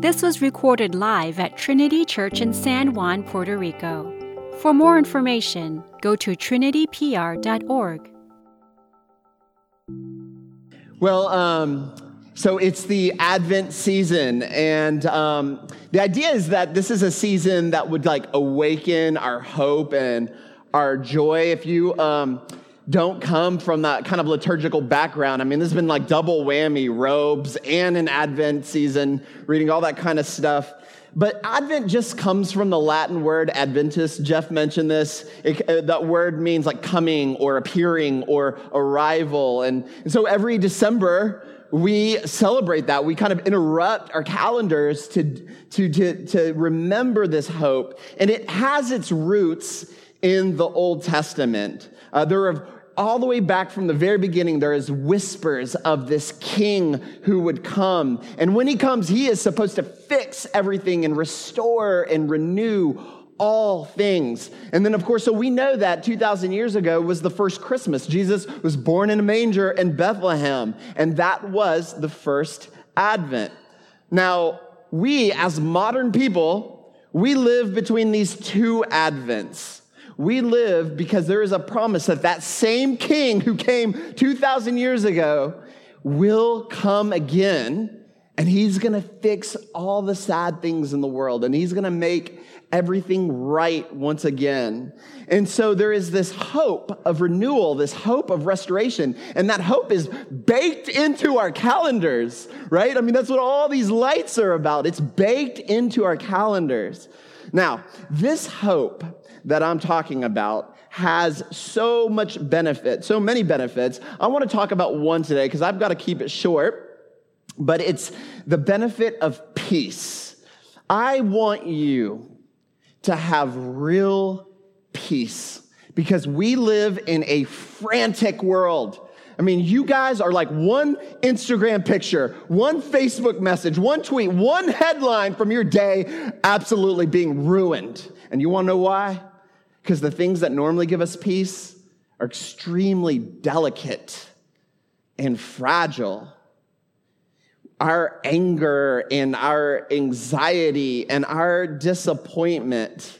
This was recorded live at Trinity Church in San Juan, Puerto Rico. For more information, go to trinitypr.org. Well, um, so it's the Advent season, and um, the idea is that this is a season that would like awaken our hope and our joy. If you um, don't come from that kind of liturgical background, I mean, this has been like double whammy robes and an Advent season, reading all that kind of stuff. But Advent just comes from the Latin word Adventus. Jeff mentioned this. It, uh, that word means like coming or appearing or arrival. And, and so every December, we celebrate that. We kind of interrupt our calendars to, to, to, to remember this hope. And it has its roots in the Old Testament. Uh, there are all the way back from the very beginning, there is whispers of this king who would come. And when he comes, he is supposed to fix everything and restore and renew all things. And then, of course, so we know that 2,000 years ago was the first Christmas. Jesus was born in a manger in Bethlehem, and that was the first Advent. Now, we as modern people, we live between these two Advents we live because there is a promise that that same king who came 2,000 years ago will come again and he's going to fix all the sad things in the world and he's going to make everything right once again. And so there is this hope of renewal, this hope of restoration, and that hope is baked into our calendars, right? I mean, that's what all these lights are about. It's baked into our calendars. Now, this hope that I'm talking about has so much benefit, so many benefits. I want to talk about one today because I've got to keep it short, but it's the benefit of peace. I want you to have real peace because we live in a frantic world. I mean, you guys are like one Instagram picture, one Facebook message, one tweet, one headline from your day absolutely being ruined. And you want to know why? Because the things that normally give us peace are extremely delicate and fragile. Our anger and our anxiety and our disappointment,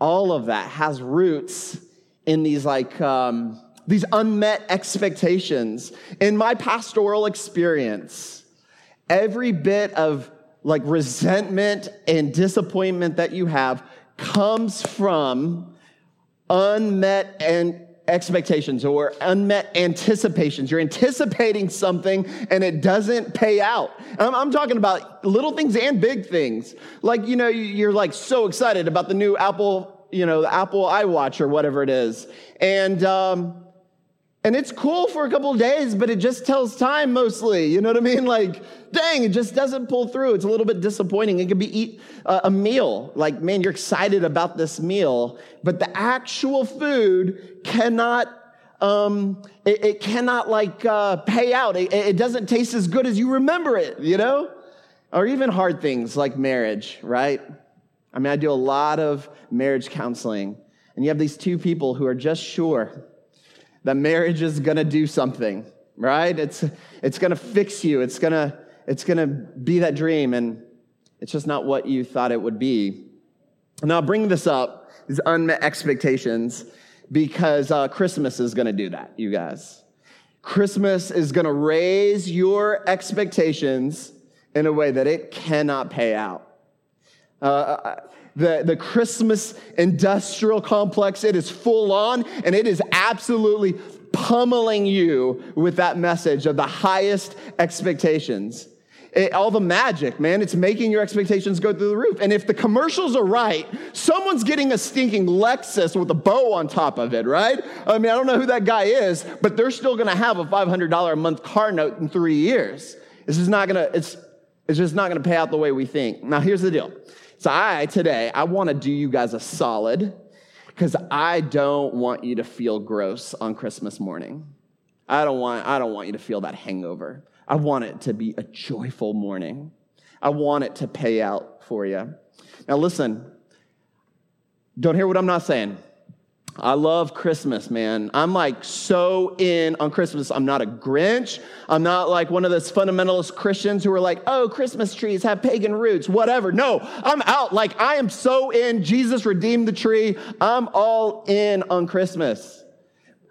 all of that has roots in these like um, these unmet expectations. In my pastoral experience, every bit of like resentment and disappointment that you have comes from unmet and expectations or unmet anticipations. You're anticipating something and it doesn't pay out. I'm, I'm, talking about little things and big things. Like, you know, you're like so excited about the new Apple, you know, the Apple iWatch or whatever it is. And, um, and it's cool for a couple days, but it just tells time mostly. You know what I mean? Like, dang, it just doesn't pull through. It's a little bit disappointing. It could be eat uh, a meal. Like, man, you're excited about this meal, but the actual food cannot um, it, it, cannot like uh, pay out. It, it, doesn't taste as good as you remember it, you know? Or even hard things like marriage, right? I mean, I do a lot of marriage counseling, and you have these two people who are just sure that marriage is going to do something, right? It's, it's going to fix you. It's going to, it's going to be that dream. And it's just not what you thought it would be. Now, bring this up, these unmet expectations, because uh, Christmas is going to do that, you guys. Christmas is going to raise your expectations in a way that it cannot pay out. Uh, uh the, the Christmas industrial complex. It is full on and it is absolutely pummeling you with that message of the highest expectations. It, all the magic, man, it's making your expectations go through the roof. And if the commercials are right, someone's getting a stinking Lexus with a bow on top of it, right? I mean, I don't know who that guy is, but they're still gonna have a $500 a month car note in three years. This is not gonna, it's, it's just not gonna pay out the way we think. Now, here's the deal so I, today, I want to do you guys a solid because I don't want you to feel gross on Christmas morning. I don't want, I don't want you to feel that hangover. I want it to be a joyful morning. I want it to pay out for you. Now, listen, don't hear what I'm not saying. I love Christmas, man. I'm like so in on Christmas. I'm not a Grinch. I'm not like one of those fundamentalist Christians who are like, oh, Christmas trees have pagan roots, whatever. No, I'm out. Like, I am so in. Jesus redeemed the tree. I'm all in on Christmas.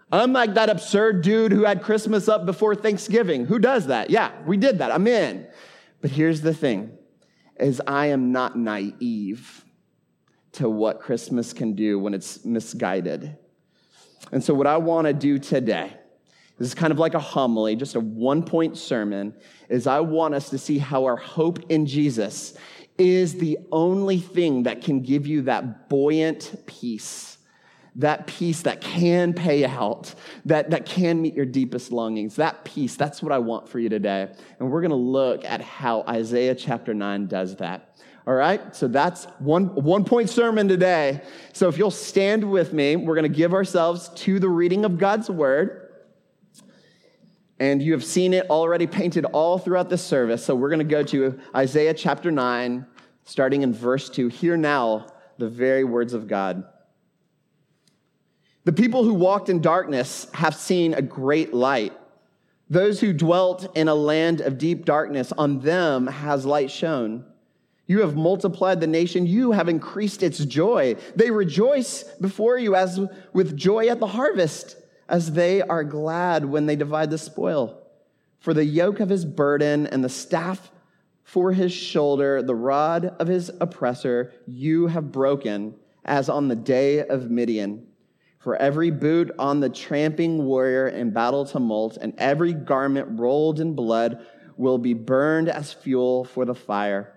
I'm like that absurd dude who had Christmas up before Thanksgiving. Who does that? Yeah, we did that. I'm in. But here's the thing is I am not naive to what Christmas can do when it's misguided. And so, what I want to do today, this is kind of like a homily, just a one point sermon, is I want us to see how our hope in Jesus is the only thing that can give you that buoyant peace, that peace that can pay out, that, that can meet your deepest longings. That peace, that's what I want for you today. And we're going to look at how Isaiah chapter 9 does that. All right, so that's one, one point sermon today. So if you'll stand with me, we're going to give ourselves to the reading of God's word. And you have seen it already painted all throughout this service. So we're going to go to Isaiah chapter 9, starting in verse 2. Hear now the very words of God. The people who walked in darkness have seen a great light. Those who dwelt in a land of deep darkness, on them has light shone. You have multiplied the nation. You have increased its joy. They rejoice before you as with joy at the harvest, as they are glad when they divide the spoil. For the yoke of his burden and the staff for his shoulder, the rod of his oppressor, you have broken, as on the day of Midian. For every boot on the tramping warrior in battle tumult, and every garment rolled in blood will be burned as fuel for the fire.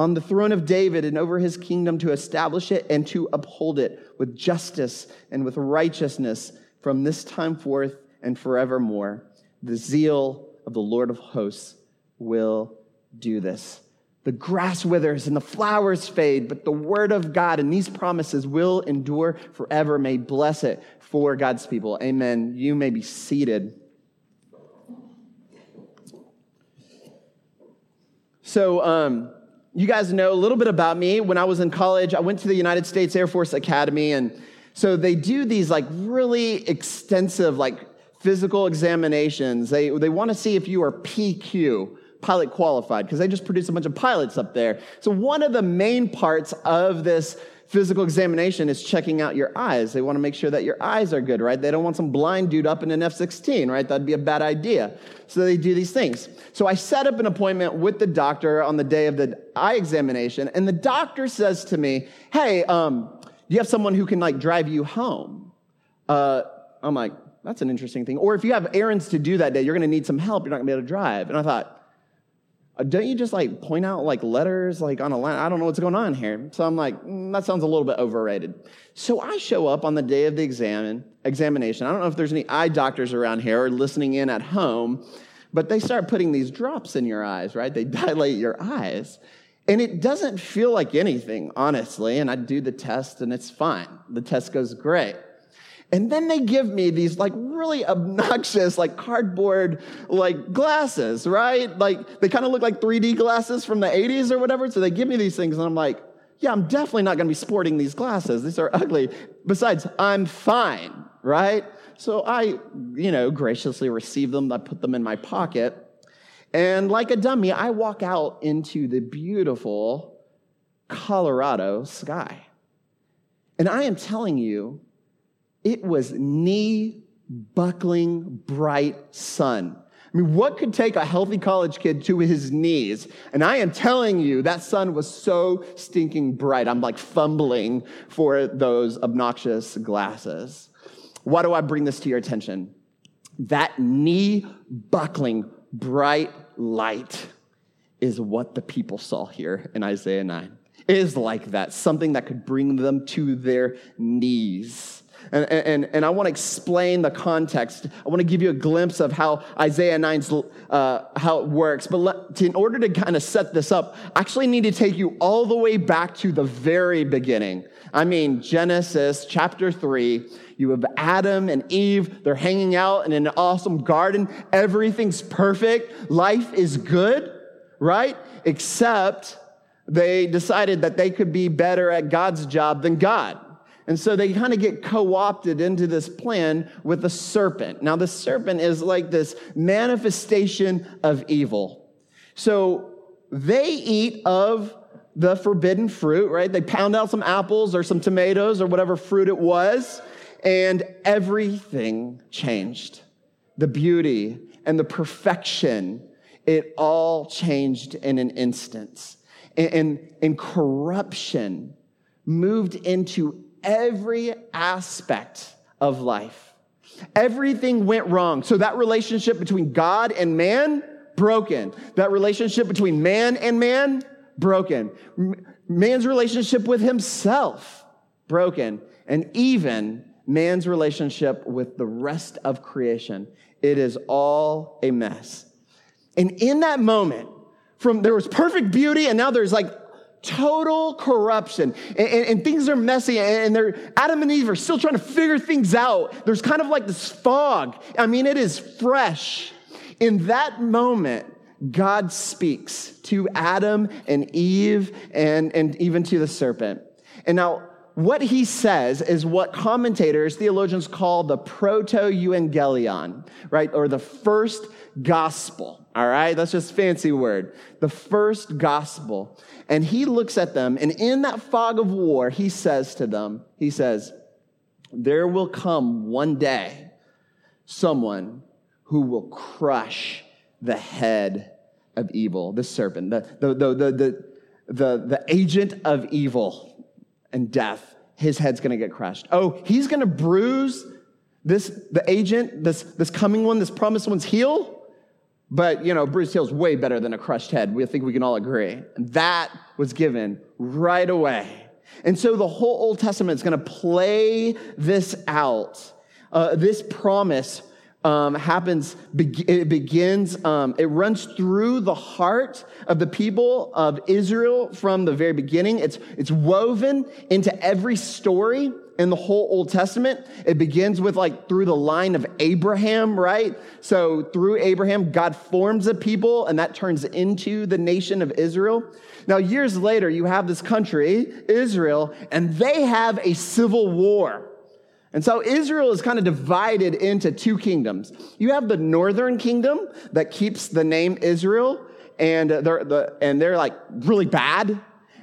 on the throne of David and over his kingdom to establish it and to uphold it with justice and with righteousness from this time forth and forevermore. The zeal of the Lord of hosts will do this. The grass withers and the flowers fade, but the word of God and these promises will endure forever. May bless it for God's people. Amen. You may be seated. So, um, you guys know a little bit about me. When I was in college, I went to the United States Air Force Academy, and so they do these like really extensive, like physical examinations. They, they want to see if you are PQ, pilot qualified, because they just produce a bunch of pilots up there. So one of the main parts of this physical examination is checking out your eyes. They want to make sure that your eyes are good, right? They don't want some blind dude up in an F 16, right? That'd be a bad idea. So they do these things. So I set up an appointment with the doctor on the day of the eye examination, and the doctor says to me, Hey, um, do you have someone who can like drive you home? Uh, I'm like, that's an interesting thing. Or if you have errands to do that day, you're going to need some help. You're not going to be able to drive. And I thought, don't you just like point out like letters like on a line? I don't know what's going on here. So I'm like, mm, that sounds a little bit overrated. So I show up on the day of the exam, examination. I don't know if there's any eye doctors around here or listening in at home, but they start putting these drops in your eyes, right? They dilate your eyes. And it doesn't feel like anything, honestly. And I do the test and it's fine. The test goes great. And then they give me these like really obnoxious, like cardboard, like glasses, right? Like they kind of look like 3D glasses from the 80s or whatever. So they give me these things and I'm like, yeah, I'm definitely not going to be sporting these glasses. These are ugly. Besides, I'm fine, right? So I, you know, graciously receive them. I put them in my pocket. And like a dummy, I walk out into the beautiful Colorado sky. And I am telling you, it was knee buckling bright sun. I mean, what could take a healthy college kid to his knees? And I am telling you, that sun was so stinking bright. I'm like fumbling for those obnoxious glasses. Why do I bring this to your attention? That knee buckling bright light is what the people saw here in Isaiah 9. It is like that, something that could bring them to their knees. And, and, and I want to explain the context. I want to give you a glimpse of how Isaiah 9's, uh, how it works. But let, to, in order to kind of set this up, I actually need to take you all the way back to the very beginning. I mean, Genesis chapter 3. You have Adam and Eve. They're hanging out in an awesome garden. Everything's perfect. Life is good, right? Except they decided that they could be better at God's job than God. And so they kind of get co opted into this plan with the serpent. Now, the serpent is like this manifestation of evil. So they eat of the forbidden fruit, right? They pound out some apples or some tomatoes or whatever fruit it was, and everything changed. The beauty and the perfection, it all changed in an instant. And, and, and corruption moved into every aspect of life. Everything went wrong. So that relationship between God and man, broken. That relationship between man and man, broken. Man's relationship with himself, broken. And even man's relationship with the rest of creation. It is all a mess. And in that moment, from there was perfect beauty, and now there's like total corruption. And, and, and, things are messy and they're adam and eve are still trying to figure things out. There's kind of like this fog. I mean it is fresh. In that moment god speaks to adam and eve and, and even to the serpent. And now what he says is what commentators theologians call the protoevangelium right? Or the first gospel all right? That's just fancy word. The first gospel and he looks at them, and in that fog of war, he says to them, He says, There will come one day someone who will crush the head of evil, the serpent, the, the, the, the, the, the, agent of evil and death. His head's gonna get crushed. Oh, he's gonna bruise this, the agent, this, this coming one, this promised one's heel but, you know, bruised heel's way better than a crushed head. We think we can all agree. And that was given right away. And so the whole Old Testament is going to play this out. Uh, this promise um, happens, it begins, um, it runs through the heart of the people of Israel from the very beginning. It's, it's woven into every story in the whole Old Testament. It begins with like through the line of Abraham, right? So through Abraham, God forms a people and that turns into the nation of Israel. Now, years later, you have this country, Israel, and they have a civil war. And so Israel is kind of divided into two kingdoms. You have the northern kingdom that keeps the name Israel, and they're, the, and they're like really bad.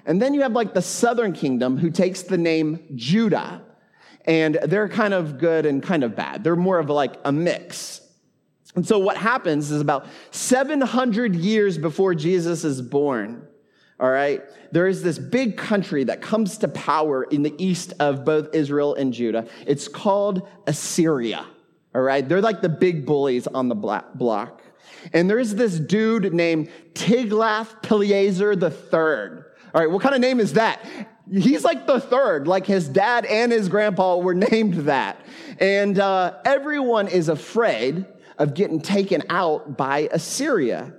And then you have like the southern kingdom who takes the name Judah, and they're kind of good and kind of bad. They're more of like a mix. And so what happens is about 700 years before Jesus is born, all right? There is this big country that comes to power in the east of both Israel and Judah. It's called Assyria, all right? They're like the big bullies on the block. And there's this dude named Tiglath-Pileser III. All right, what kind of name is that? He's like the third, like his dad and his grandpa were named that. And uh, everyone is afraid of getting taken out by Assyria.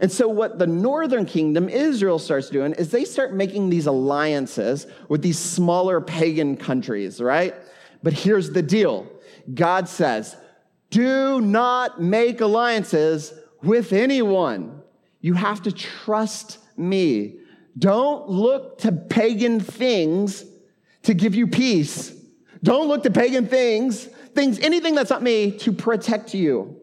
And so, what the northern kingdom, Israel, starts doing is they start making these alliances with these smaller pagan countries, right? But here's the deal God says, do not make alliances with anyone. You have to trust me. Don't look to pagan things to give you peace. Don't look to pagan things, things, anything that's not me to protect you.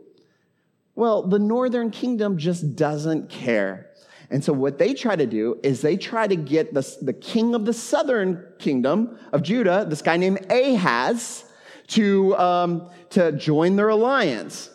Well, the northern kingdom just doesn't care. And so what they try to do is they try to get the, the king of the southern kingdom of Judah, this guy named Ahaz, to, um, to join their alliance.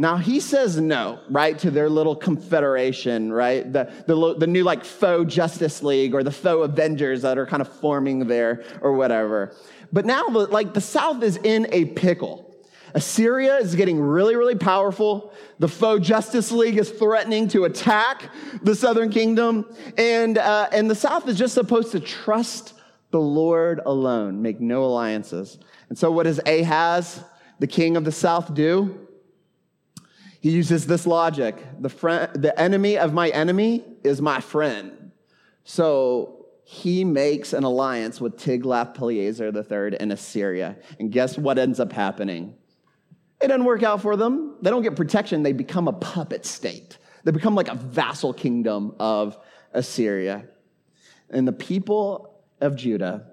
Now he says no, right, to their little confederation, right? The, the, the new like faux Justice League or the faux Avengers that are kind of forming there or whatever. But now, like, the South is in a pickle. Assyria is getting really, really powerful. The faux Justice League is threatening to attack the southern kingdom. And, uh, and the South is just supposed to trust the Lord alone. Make no alliances. And so, what does Ahaz, the king of the south, do? He uses this logic the, friend, the enemy of my enemy is my friend. So, he makes an alliance with Tiglath-Pileser III in Assyria. And guess what ends up happening? It doesn't work out for them. They don't get protection. They become a puppet state. They become like a vassal kingdom of Assyria. And the people of Judah,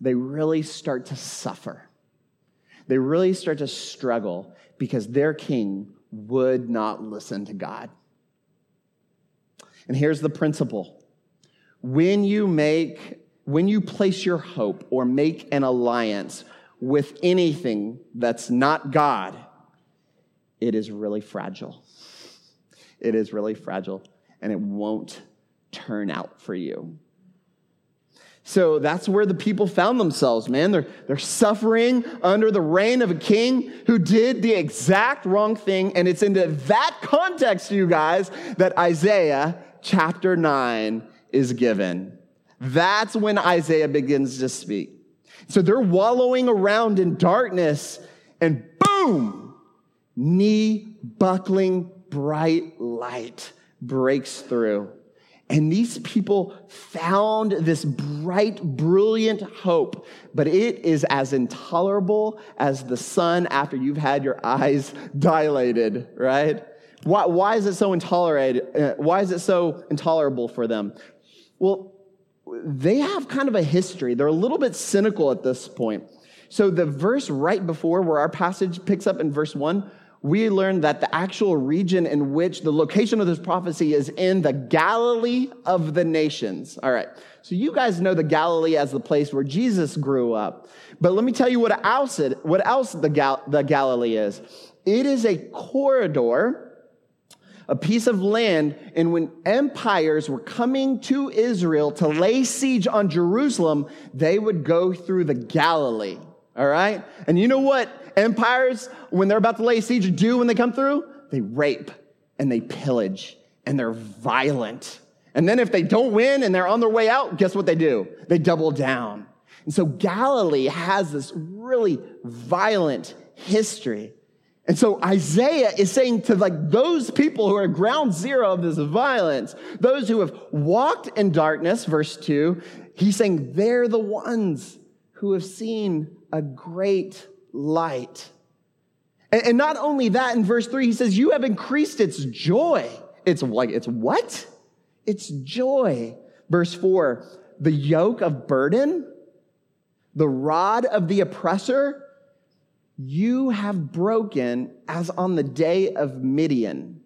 they really start to suffer. They really start to struggle because their king would not listen to God. And here's the principle when you make, when you place your hope or make an alliance with anything that's not God, it is really fragile. It is really fragile and it won't turn out for you. So that's where the people found themselves, man. They're, they're suffering under the reign of a king who did the exact wrong thing. And it's into that context, you guys, that Isaiah chapter 9 is given. That's when Isaiah begins to speak. So they're wallowing around in darkness, and boom, knee buckling bright light breaks through. And these people found this bright, brilliant hope, but it is as intolerable as the sun after you've had your eyes dilated, right? Why, why is it so intolerable? Uh, why is it so intolerable for them? Well, they have kind of a history. They're a little bit cynical at this point. So, the verse right before where our passage picks up in verse 1, we learn that the actual region in which the location of this prophecy is in the Galilee of the nations. All right. So, you guys know the Galilee as the place where Jesus grew up. But let me tell you what else, it, what else the, Gal- the Galilee is. It is a corridor a piece of land, and when empires were coming to Israel to lay siege on Jerusalem, they would go through the Galilee. All right? And you know what empires, when they're about to lay siege, do when they come through? They rape and they pillage and they're violent. And then if they don't win and they're on their way out, guess what they do? They double down. And so Galilee has this really violent history. And so Isaiah is saying to like those people who are ground zero of this violence, those who have walked in darkness, verse two, he's saying they're the ones who have seen a great light. And, and not only that, in verse three, he says, you have increased its joy. It's like, it's what? It's joy. Verse four, the yoke of burden, the rod of the oppressor, you have broken as on the day of Midian.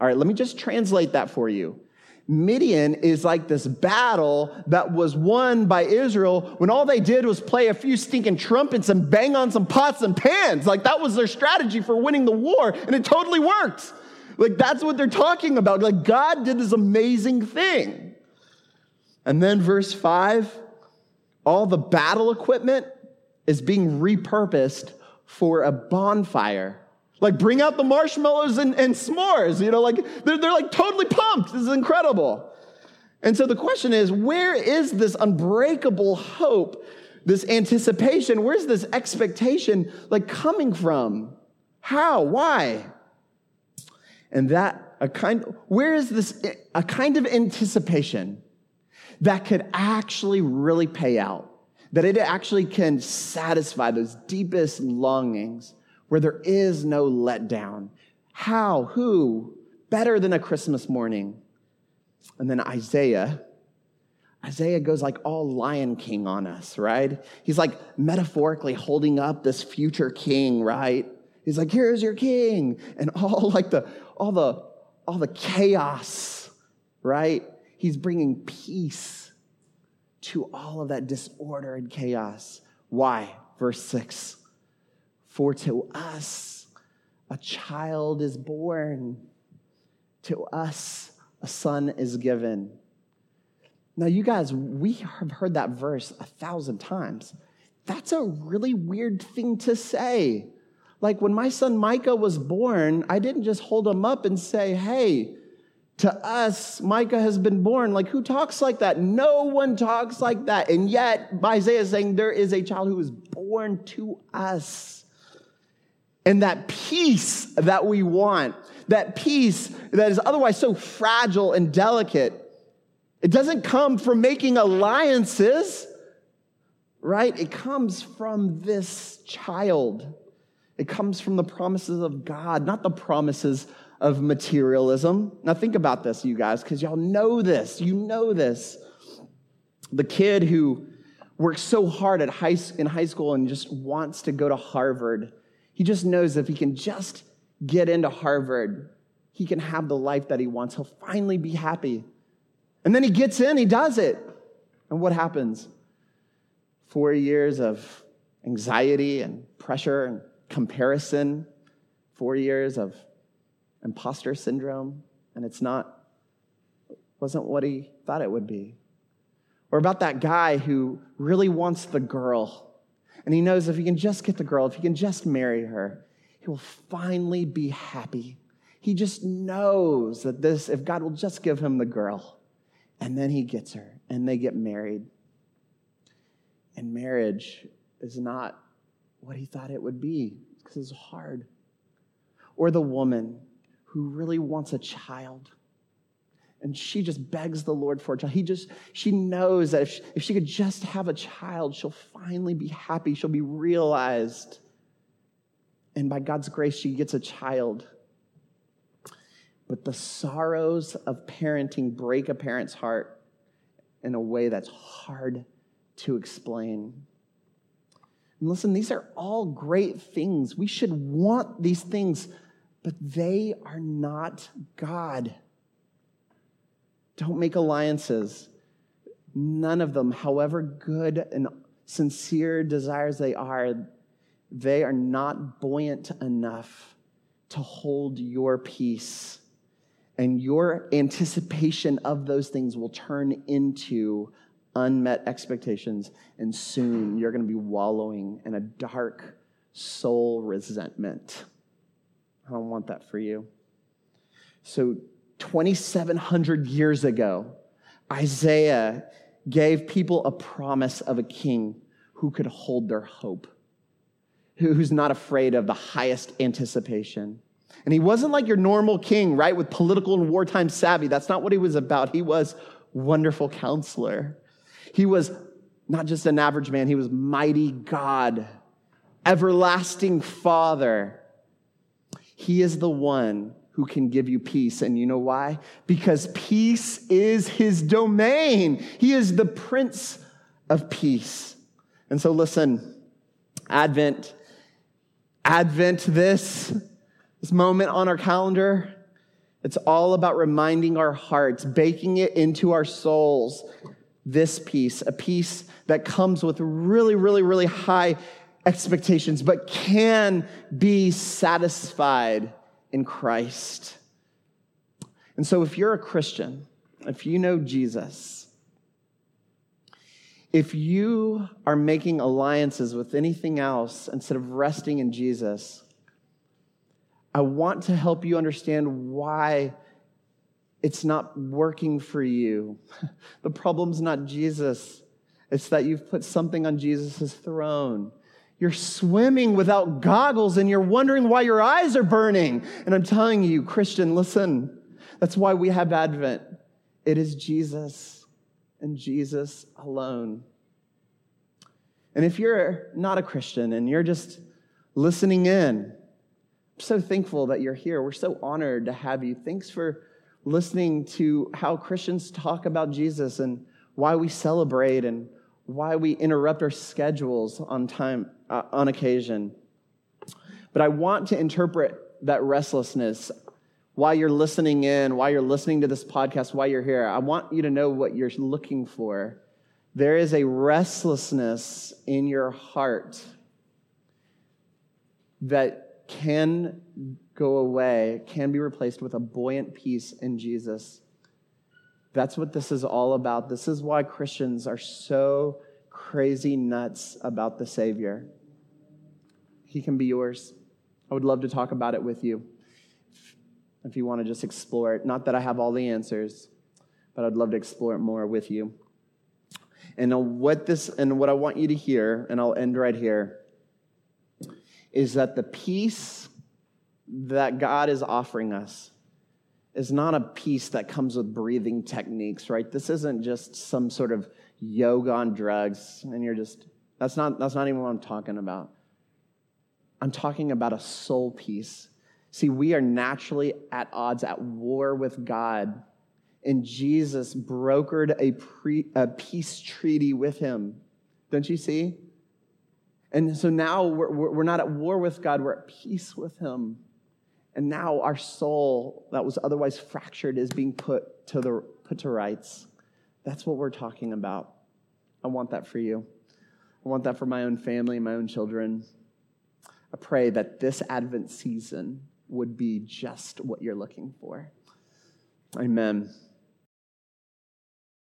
All right, let me just translate that for you. Midian is like this battle that was won by Israel when all they did was play a few stinking trumpets and bang on some pots and pans. Like that was their strategy for winning the war, and it totally worked. Like that's what they're talking about. Like God did this amazing thing. And then verse five all the battle equipment is being repurposed for a bonfire. Like, bring out the marshmallows and, and s'mores, you know, like they're, they're like totally pumped. This is incredible. And so the question is where is this unbreakable hope, this anticipation? Where's this expectation like coming from? How? Why? And that a kind where is this a kind of anticipation that could actually really pay out? that it actually can satisfy those deepest longings where there is no letdown. How? Who? Better than a Christmas morning. And then Isaiah. Isaiah goes like all Lion King on us, right? He's like metaphorically holding up this future king, right? He's like, here's your king. And all like the, all the, all the chaos, right? He's bringing peace to all of that disorder and chaos. Why? Verse 6 For to us a child is born, to us a son is given. Now, you guys, we have heard that verse a thousand times. That's a really weird thing to say. Like when my son Micah was born, I didn't just hold him up and say, hey, To us, Micah has been born. Like, who talks like that? No one talks like that. And yet, Isaiah is saying there is a child who is born to us. And that peace that we want, that peace that is otherwise so fragile and delicate, it doesn't come from making alliances, right? It comes from this child. It comes from the promises of God, not the promises of materialism. Now, think about this, you guys, because y'all know this. You know this. The kid who works so hard at high, in high school and just wants to go to Harvard, he just knows if he can just get into Harvard, he can have the life that he wants. He'll finally be happy. And then he gets in, he does it. And what happens? Four years of anxiety and pressure and comparison, four years of imposter syndrome, and it's not, wasn't what he thought it would be. Or about that guy who really wants the girl, and he knows if he can just get the girl, if he can just marry her, he will finally be happy. He just knows that this, if God will just give him the girl, and then he gets her, and they get married. And marriage is not what he thought it would be because it's hard. Or the woman who really wants a child. And she just begs the Lord for a child. He just, she knows that if she, if she could just have a child, she'll finally be happy. She'll be realized. And by God's grace, she gets a child. But the sorrows of parenting break a parent's heart in a way that's hard to explain. And listen, these are all great things. We should want these things, but they are not God. Don't make alliances. None of them, however good and sincere desires they are, they are not buoyant enough to hold your peace. And your anticipation of those things will turn into unmet expectations, and soon you're going to be wallowing in a dark soul resentment. I don't want that for you. So, 2,700 years ago, Isaiah gave people a promise of a king who could hold their hope, who's not afraid of the highest anticipation. And he wasn't like your normal king, right, with political and wartime savvy. That's not what he was about. He was wonderful counselor. He was not just an average man, he was mighty God, everlasting Father. He is the one who can give you peace. And you know why? Because peace is his domain. He is the Prince of Peace. And so, listen, Advent, Advent, this, this moment on our calendar, it's all about reminding our hearts, baking it into our souls this peace, a peace that comes with really, really, really high expectations, but can be satisfied in Christ. And so, if you're a Christian, if you know Jesus, if you are making alliances with anything else instead of resting in Jesus, I want to help you understand why it's not working for you. The problem's not Jesus, it's that you've put something on Jesus' throne. You're swimming without goggles and you're wondering why your eyes are burning. And I'm telling you, Christian, listen, that's why we have Advent. It is Jesus and Jesus alone. And if you're not a Christian and you're just listening in, I'm so thankful that you're here. We're so honored to have you. Thanks for listening to how Christians talk about Jesus and why we celebrate and why we interrupt our schedules on time uh, on occasion. But I want to interpret that restlessness while you're listening in, while you're listening to this podcast, while you're here. I want you to know what you're looking for. There is a restlessness in your heart that can go away can be replaced with a buoyant peace in Jesus. That's what this is all about. This is why Christians are so crazy nuts about the Savior. He can be yours. I would love to talk about it with you. if you want to just explore it. Not that I have all the answers, but I'd love to explore it more with you. And what this and what I want you to hear, and I'll end right here, is that the peace that God is offering us is not a peace that comes with breathing techniques, right? This isn't just some sort of yoga on drugs, and you're just that's not that's not even what I'm talking about. I'm talking about a soul peace. See, we are naturally at odds, at war with God. And Jesus brokered a, pre, a peace treaty with him. Don't you see? And so now we're, we're not at war with God, we're at peace with him. And now our soul that was otherwise fractured is being put to, the, put to rights. That's what we're talking about. I want that for you. I want that for my own family, my own children. I pray that this Advent season would be just what you're looking for. Amen.